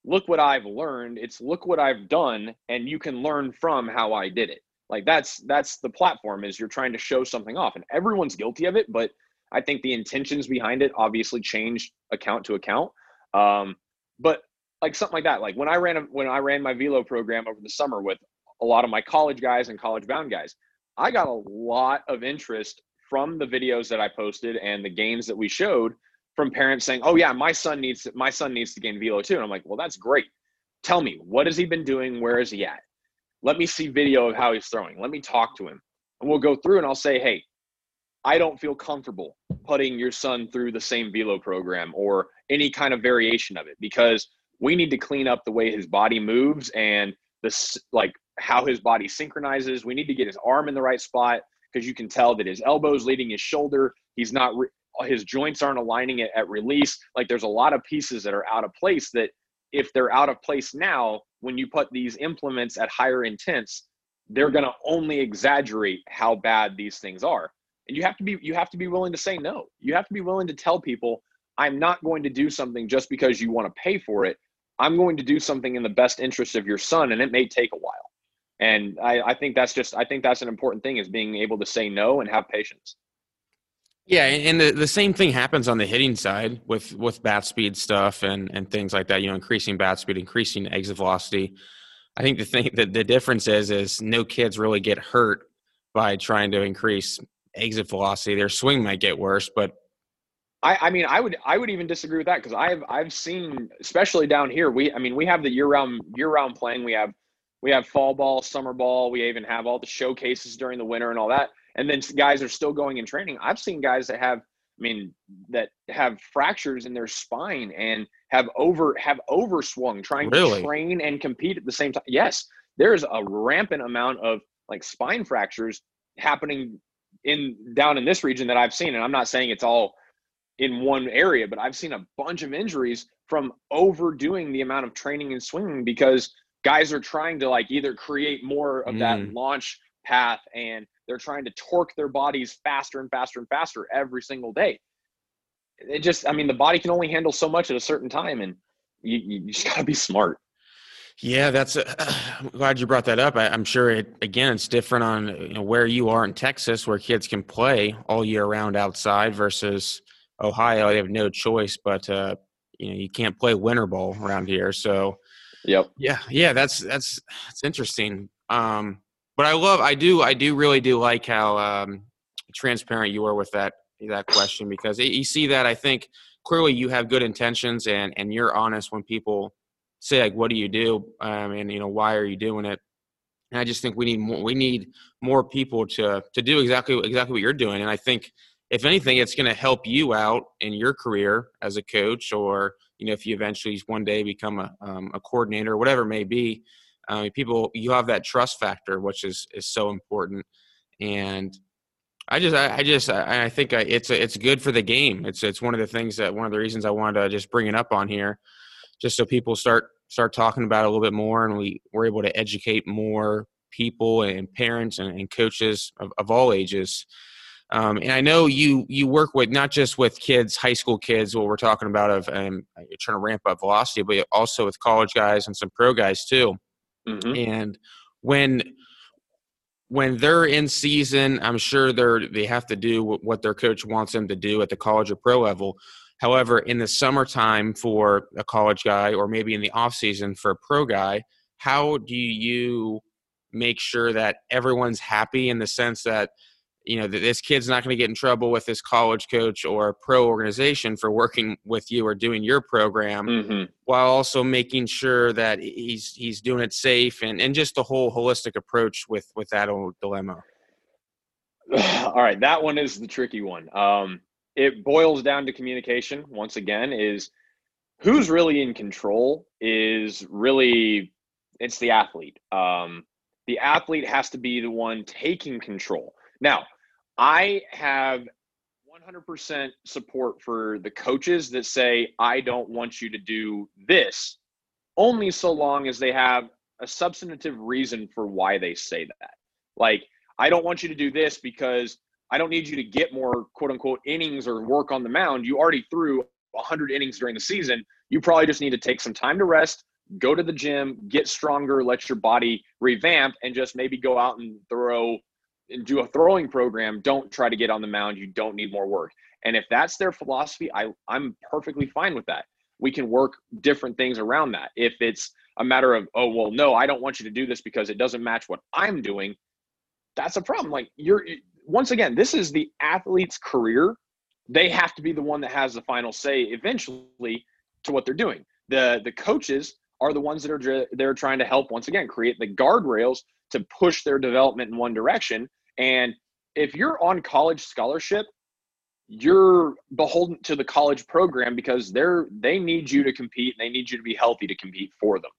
S2: look what I've learned, it's look what I've done and you can learn from how I did it. Like that's that's the platform is you're trying to show something off and everyone's guilty of it, but I think the intentions behind it obviously change account to account. Um, but like something like that, like when I ran when I ran my velo program over the summer with a lot of my college guys and college bound guys, I got a lot of interest from the videos that I posted and the games that we showed from parents saying, "Oh yeah, my son needs to, my son needs to gain velo too." And I'm like, "Well, that's great. Tell me, what has he been doing? Where is he at? Let me see video of how he's throwing. Let me talk to him." And we'll go through and I'll say, "Hey, I don't feel comfortable putting your son through the same velo program or any kind of variation of it because we need to clean up the way his body moves and this like how his body synchronizes. We need to get his arm in the right spot because you can tell that his elbow's leading his shoulder. He's not, re- his joints aren't aligning it at release. Like there's a lot of pieces that are out of place that if they're out of place now, when you put these implements at higher intents, they're going to only exaggerate how bad these things are. And you have to be you have to be willing to say no. You have to be willing to tell people I'm not going to do something just because you want to pay for it. I'm going to do something in the best interest of your son and it may take a while and I, I think that's just i think that's an important thing is being able to say no and have patience
S1: yeah and the, the same thing happens on the hitting side with with bat speed stuff and and things like that you know increasing bat speed increasing exit velocity i think the thing that the difference is is no kids really get hurt by trying to increase exit velocity their swing might get worse but
S2: I, I mean, I would I would even disagree with that because I've I've seen, especially down here, we I mean we have the year round year round playing. We have we have fall ball, summer ball. We even have all the showcases during the winter and all that. And then guys are still going in training. I've seen guys that have, I mean, that have fractures in their spine and have over have overswung trying really? to train and compete at the same time. Yes, there's a rampant amount of like spine fractures happening in down in this region that I've seen. And I'm not saying it's all in one area, but I've seen a bunch of injuries from overdoing the amount of training and swinging because guys are trying to like either create more of mm. that launch path and they're trying to torque their bodies faster and faster and faster every single day. It just, I mean, the body can only handle so much at a certain time, and you, you just got to be smart.
S1: Yeah, that's. A, I'm glad you brought that up. I, am sure it again. It's different on you know, where you are in Texas, where kids can play all year round outside, versus Ohio. They have no choice, but uh, you know you can't play winter ball around here. So
S2: Yep.
S1: Yeah, yeah, that's that's that's interesting. Um, but I love, I do, I do really do like how um, transparent you are with that that question because you see that I think clearly you have good intentions and and you're honest when people say like, "What do you do?" Um, and you know, why are you doing it? And I just think we need more, we need more people to to do exactly exactly what you're doing. And I think if anything, it's going to help you out in your career as a coach or you know if you eventually one day become a, um, a coordinator or whatever it may be um, people you have that trust factor which is is so important and i just i, I just I, I think I, it's a, it's good for the game it's it's one of the things that one of the reasons i wanted to just bring it up on here just so people start start talking about it a little bit more, and we were able to educate more people and parents and, and coaches of, of all ages. Um, and I know you you work with not just with kids, high school kids, what we're talking about of um, trying to ramp up velocity, but also with college guys and some pro guys too. Mm-hmm. And when when they're in season, I'm sure they're they have to do what their coach wants them to do at the college or pro level. However, in the summertime for a college guy, or maybe in the off season for a pro guy, how do you make sure that everyone's happy in the sense that you know that this kid's not going to get in trouble with this college coach or pro organization for working with you or doing your program mm-hmm. while also making sure that he's he's doing it safe and and just the whole holistic approach with with that old dilemma
S2: all right that one is the tricky one um it boils down to communication once again is who's really in control is really it's the athlete um the athlete has to be the one taking control now I have 100% support for the coaches that say, I don't want you to do this, only so long as they have a substantive reason for why they say that. Like, I don't want you to do this because I don't need you to get more quote unquote innings or work on the mound. You already threw 100 innings during the season. You probably just need to take some time to rest, go to the gym, get stronger, let your body revamp, and just maybe go out and throw and do a throwing program, don't try to get on the mound. You don't need more work. And if that's their philosophy, I, I'm perfectly fine with that. We can work different things around that. If it's a matter of, oh, well, no, I don't want you to do this because it doesn't match what I'm doing, that's a problem. Like, you're, once again, this is the athlete's career. They have to be the one that has the final say eventually to what they're doing. The, the coaches are the ones that are they're trying to help once again create the guardrails to push their development in one direction and if you're on college scholarship, you're beholden to the college program because they're they need you to compete and they need you to be healthy to compete for them.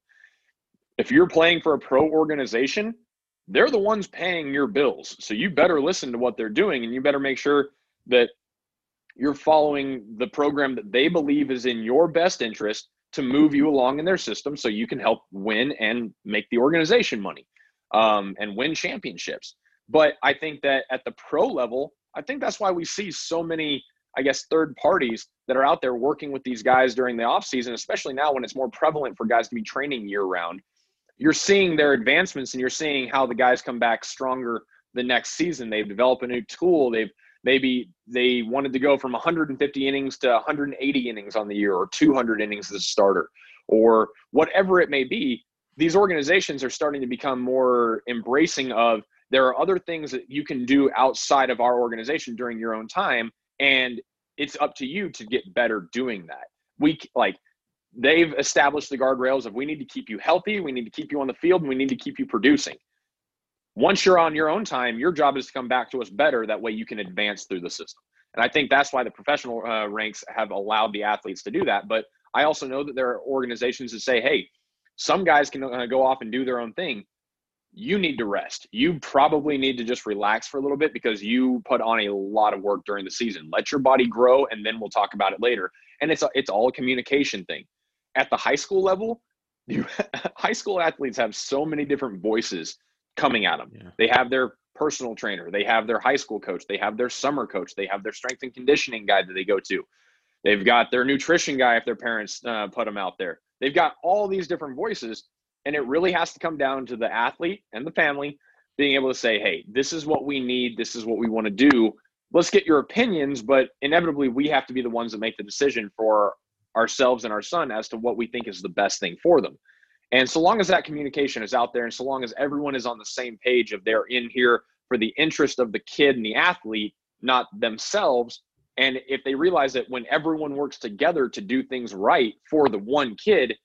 S2: If you're playing for a pro organization, they're the ones paying your bills. So you better listen to what they're doing and you better make sure that you're following the program that they believe is in your best interest to move you along in their system so you can help win and make the organization money um, and win championships. But I think that at the pro level, I think that's why we see so many, I guess, third parties that are out there working with these guys during the offseason, especially now when it's more prevalent for guys to be training year round. You're seeing their advancements and you're seeing how the guys come back stronger the next season. They've developed a new tool. They've maybe they wanted to go from 150 innings to 180 innings on the year or 200 innings as a starter or whatever it may be. These organizations are starting to become more embracing of there are other things that you can do outside of our organization during your own time and it's up to you to get better doing that we like they've established the guardrails of we need to keep you healthy we need to keep you on the field and we need to keep you producing once you're on your own time your job is to come back to us better that way you can advance through the system and i think that's why the professional uh, ranks have allowed the athletes to do that but i also know that there are organizations that say hey some guys can uh, go off and do their own thing you need to rest. You probably need to just relax for a little bit because you put on a lot of work during the season. Let your body grow and then we'll talk about it later. And it's a, it's all a communication thing. At the high school level, you, high school athletes have so many different voices coming at them. Yeah. They have their personal trainer, they have their high school coach, they have their summer coach, they have their strength and conditioning guy that they go to. They've got their nutrition guy if their parents uh, put them out there. They've got all these different voices and it really has to come down to the athlete and the family being able to say, hey, this is what we need. This is what we want to do. Let's get your opinions, but inevitably we have to be the ones that make the decision for ourselves and our son as to what we think is the best thing for them. And so long as that communication is out there and so long as everyone is on the same page of they're in here for the interest of the kid and the athlete, not themselves. And if they realize that when everyone works together to do things right for the one kid,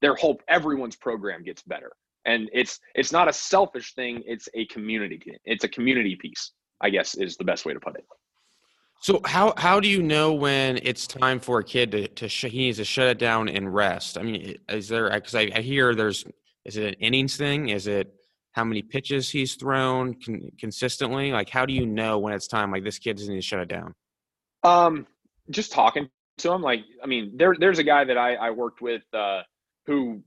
S2: their whole everyone's program gets better and it's it's not a selfish thing it's a community it's a community piece i guess is the best way to put it
S1: so how how do you know when it's time for a kid to, to sh- he needs to shut it down and rest i mean is there because I, I, hear there's is it an innings thing is it how many pitches he's thrown con- consistently like how do you know when it's time like this kid doesn't need to shut it down
S2: um just talking to him like i mean there there's a guy that i i worked with uh who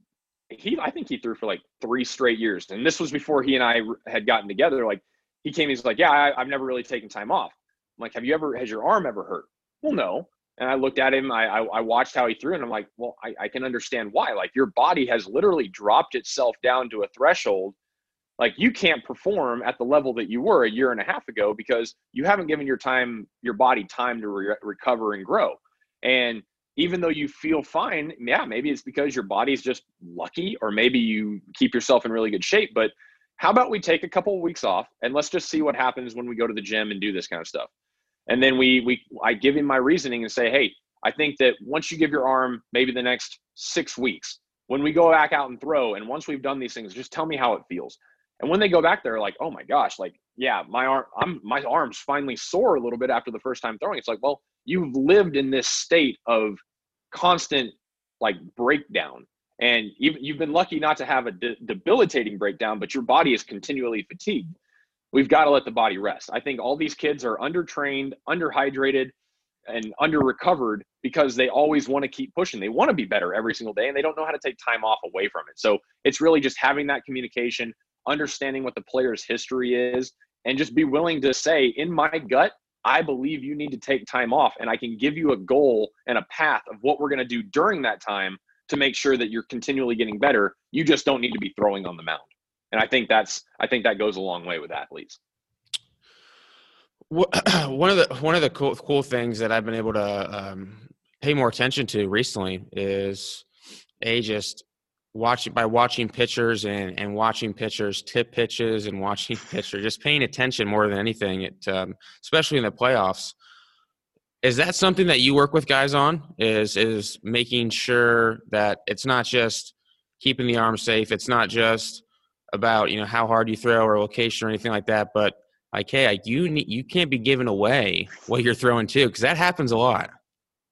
S2: he I think he threw for like three straight years, and this was before he and I had gotten together. Like he came, he's like, yeah, I, I've never really taken time off. I'm like, have you ever has your arm ever hurt? Well, no. And I looked at him, I, I, I watched how he threw, and I'm like, well, I, I can understand why. Like your body has literally dropped itself down to a threshold. Like you can't perform at the level that you were a year and a half ago because you haven't given your time, your body time to re- recover and grow. And even though you feel fine, yeah, maybe it's because your body's just lucky, or maybe you keep yourself in really good shape. But how about we take a couple of weeks off and let's just see what happens when we go to the gym and do this kind of stuff. And then we we I give him my reasoning and say, hey, I think that once you give your arm maybe the next six weeks, when we go back out and throw, and once we've done these things, just tell me how it feels. And when they go back there, like, oh my gosh, like, yeah, my arm, I'm my arms finally sore a little bit after the first time throwing. It's like, well, you've lived in this state of constant like breakdown and you've, you've been lucky not to have a de- debilitating breakdown but your body is continually fatigued we've got to let the body rest i think all these kids are undertrained underhydrated and under recovered because they always want to keep pushing they want to be better every single day and they don't know how to take time off away from it so it's really just having that communication understanding what the player's history is and just be willing to say in my gut I believe you need to take time off and I can give you a goal and a path of what we're going to do during that time to make sure that you're continually getting better. You just don't need to be throwing on the mound. And I think that's I think that goes a long way with athletes.
S1: One of the one of the cool cool things that I've been able to um, pay more attention to recently is a just watching by watching pitchers and, and watching pitchers tip pitches and watching pitchers just paying attention more than anything it um, especially in the playoffs is that something that you work with guys on is is making sure that it's not just keeping the arm safe it's not just about you know how hard you throw or location or anything like that but like hey like you need, you can't be giving away what you're throwing too because that happens a lot.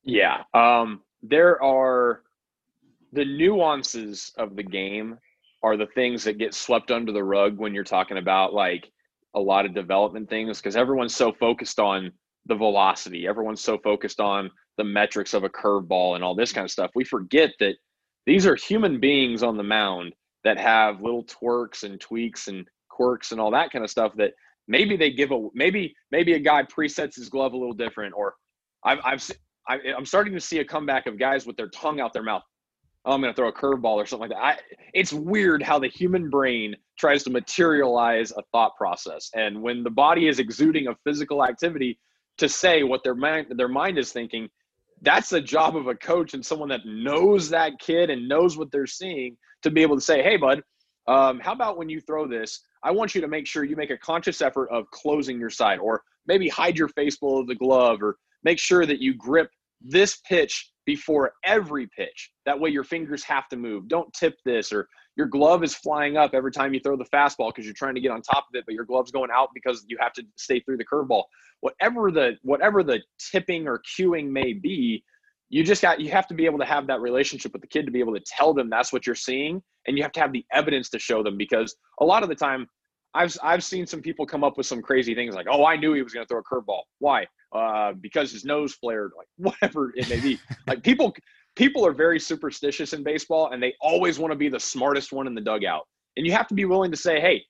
S2: Yeah um there are the nuances of the game are the things that get swept under the rug when you're talking about like a lot of development things because everyone's so focused on the velocity everyone's so focused on the metrics of a curveball and all this kind of stuff. We forget that these are human beings on the mound that have little twerks and tweaks and quirks and all that kind of stuff that maybe they give a maybe maybe a guy presets his glove a little different or I've, I've I, am starting to see a comeback of guys with their tongue out their mouth oh, I'm going to throw a curveball or something like that. I, it's weird how the human brain tries to materialize a thought process. And when the body is exuding a physical activity to say what their mind, their mind is thinking, that's the job of a coach and someone that knows that kid and knows what they're seeing to be able to say, hey, bud, um, how about when you throw this, I want you to make sure you make a conscious effort of closing your side or maybe hide your face below the glove or make sure that you grip this pitch before every pitch. That way your fingers have to move. Don't tip this or your glove is flying up every time you throw the fastball because you're trying to get on top of it, but your glove's going out because you have to stay through the curveball. Whatever the whatever the tipping or cueing may be, you just got you have to be able to have that relationship with the kid to be able to tell them that's what you're seeing and you have to have the evidence to show them because a lot of the time I've I've seen some people come up with some crazy things like, "Oh, I knew he was going to throw a curveball. Why? Uh, because his nose flared, like whatever it may be." like people people are very superstitious in baseball, and they always want to be the smartest one in the dugout. And you have to be willing to say, "Hey,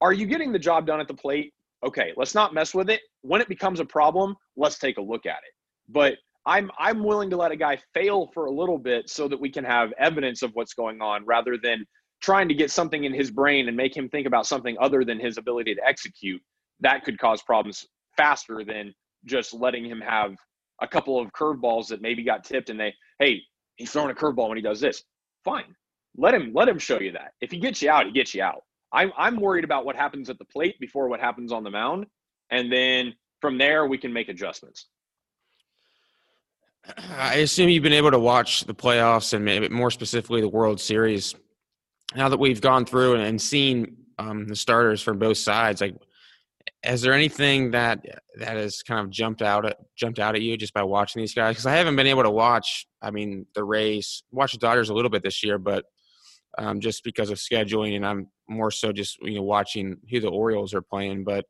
S2: are you getting the job done at the plate? Okay, let's not mess with it. When it becomes a problem, let's take a look at it." But I'm I'm willing to let a guy fail for a little bit so that we can have evidence of what's going on, rather than trying to get something in his brain and make him think about something other than his ability to execute, that could cause problems faster than just letting him have a couple of curveballs that maybe got tipped and they, hey, he's throwing a curveball when he does this. Fine. Let him let him show you that. If he gets you out, he gets you out. I'm I'm worried about what happens at the plate before what happens on the mound. And then from there we can make adjustments.
S1: I assume you've been able to watch the playoffs and maybe more specifically the World Series now that we've gone through and seen um, the starters from both sides, like, is there anything that that has kind of jumped out at jumped out at you just by watching these guys? Because I haven't been able to watch. I mean, the race, watch the Dodgers a little bit this year, but um, just because of scheduling, and I'm more so just you know watching who the Orioles are playing. But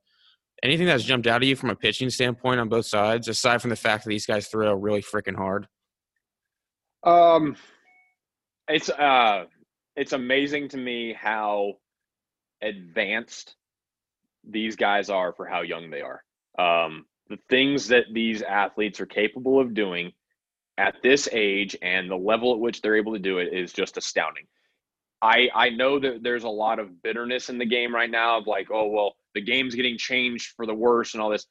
S1: anything that's jumped out at you from a pitching standpoint on both sides, aside from the fact that these guys throw really freaking hard?
S2: Um, it's uh it's amazing to me how advanced these guys are for how young they are. Um, the things that these athletes are capable of doing at this age and the level at which they're able to do it is just astounding. I I know that there's a lot of bitterness in the game right now of like, oh well, the game's getting changed for the worse and all this.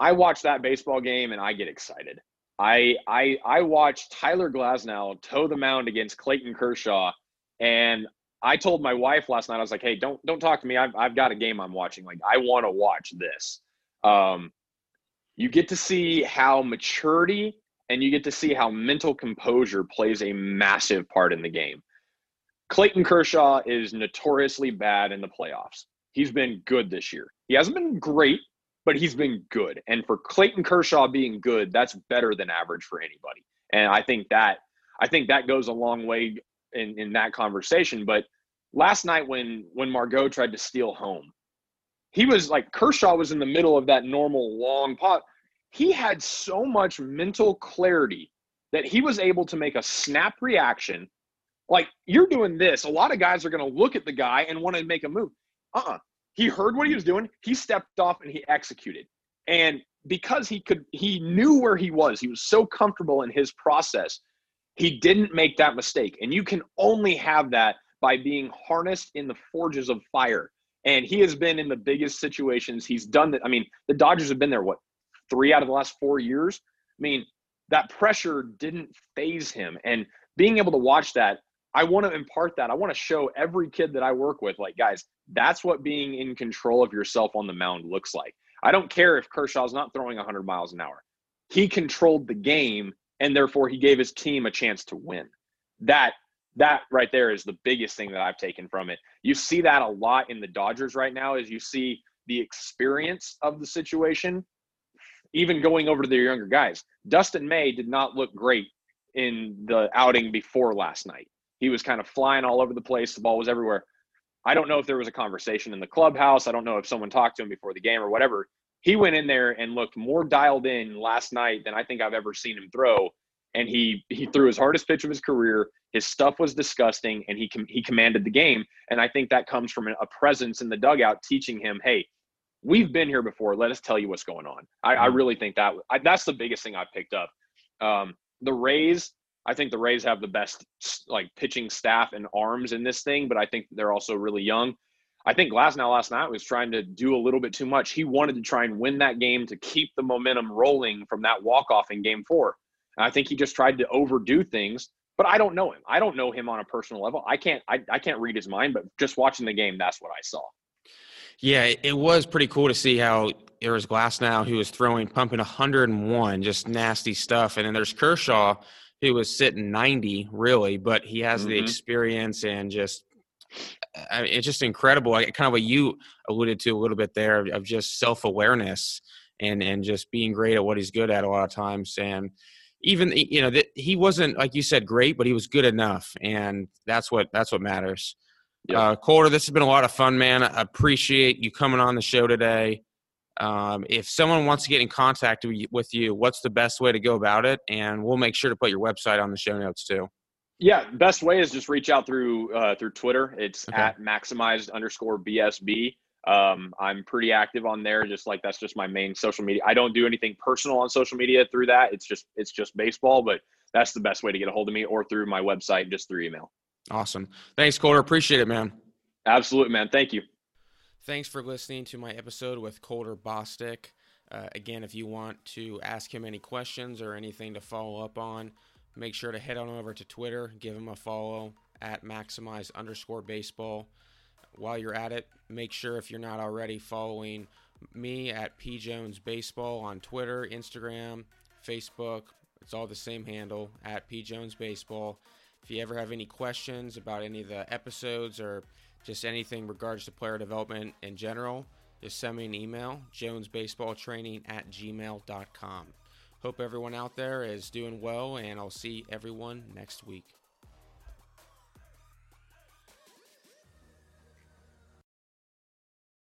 S2: I watch that baseball game and I get excited. I I I watched Tyler Glasnow toe the mound against Clayton Kershaw, and I told my wife last night I was like, hey, don't don't talk to me. I've I've got a game I'm watching. Like I want to watch this. Um, you get to see how maturity and you get to see how mental composure plays a massive part in the game. Clayton Kershaw is notoriously bad in the playoffs. He's been good this year. He hasn't been great, but he's been good. And for Clayton Kershaw being good, that's better than average for anybody. And I think that I think that goes a long way in, in that conversation. But last night when when Margot tried to steal home, he was like Kershaw was in the middle of that normal long pot he had so much mental clarity that he was able to make a snap reaction. Like you're doing this, a lot of guys are going to look at the guy and want to make a move. Uh-uh. He heard what he was doing. He stepped off and he executed. And because he could, he knew where he was. He was so comfortable in his process. He didn't make that mistake. And you can only have that by being harnessed in the forges of fire. And he has been in the biggest situations. He's done that. I mean, the Dodgers have been there, what, three out of the last four years. I mean, that pressure didn't phase him. And being able to watch that, I want to impart that. I want to show every kid that I work with, like, guys, that's what being in control of yourself on the mound looks like. I don't care if Kershaw's not throwing 100 miles an hour. He controlled the game, and therefore he gave his team a chance to win. That that right there is the biggest thing that I've taken from it. You see that a lot in the Dodgers right now, is you see the experience of the situation even going over to their younger guys. Dustin May did not look great in the outing before last night. He was kind of flying all over the place. The ball was everywhere. I don't know if there was a conversation in the clubhouse. I don't know if someone talked to him before the game or whatever. He went in there and looked more dialed in last night than I think I've ever seen him throw. And he he threw his hardest pitch of his career. His stuff was disgusting, and he com- he commanded the game. And I think that comes from a presence in the dugout, teaching him, hey, we've been here before. Let us tell you what's going on. I, I mm-hmm. really think that I, that's the biggest thing I picked up. Um, the Rays, I think the Rays have the best like pitching staff and arms in this thing, but I think they're also really young. I think Glasnow last night was trying to do a little bit too much. He wanted to try and win that game to keep the momentum rolling from that walk off in Game Four. And I think he just tried to overdo things. But I don't know him. I don't know him on a personal level. I can't. I, I can't read his mind. But just watching the game, that's what I saw.
S1: Yeah, it was pretty cool to see how there was Glasnow who was throwing, pumping 101, just nasty stuff. And then there's Kershaw who was sitting 90, really, but he has mm-hmm. the experience and just, I mean, it's just incredible. Kind of what you alluded to a little bit there of just self awareness and, and just being great at what he's good at a lot of times. And, even you know that he wasn't like you said great but he was good enough and that's what that's what matters Yep. Uh, Colter, this has been a lot of fun, man. I appreciate you coming on the show today. Um, if someone wants to get in contact with you, what's the best way to go about it? And we'll make sure to put your website on the show notes too.
S2: Yeah, best way is just reach out through uh, through Twitter. It's okay. at maximized underscore BSB. Um, I'm pretty active on there. Just like that's just my main social media. I don't do anything personal on social media through that. It's just it's just baseball, but that's the best way to get a hold of me, or through my website, just through email.
S1: Awesome. Thanks, Colter. Appreciate it, man.
S2: Absolutely, man. Thank you.
S1: Thanks for listening to my episode with Colter Bostic. Uh, again, if you want to ask him any questions or anything to follow up on, make sure to head on over to Twitter, give him a follow at maximize underscore baseball. While you're at it, make sure if you're not already following me at P Jones Baseball on Twitter, Instagram, Facebook. It's all the same handle at P Jones Baseball. If you ever have any questions about any of the episodes or just anything regards to player development in general, just send me an email, jonesbaseballtraining at gmail.com. Hope everyone out there is doing well, and I'll see everyone next week.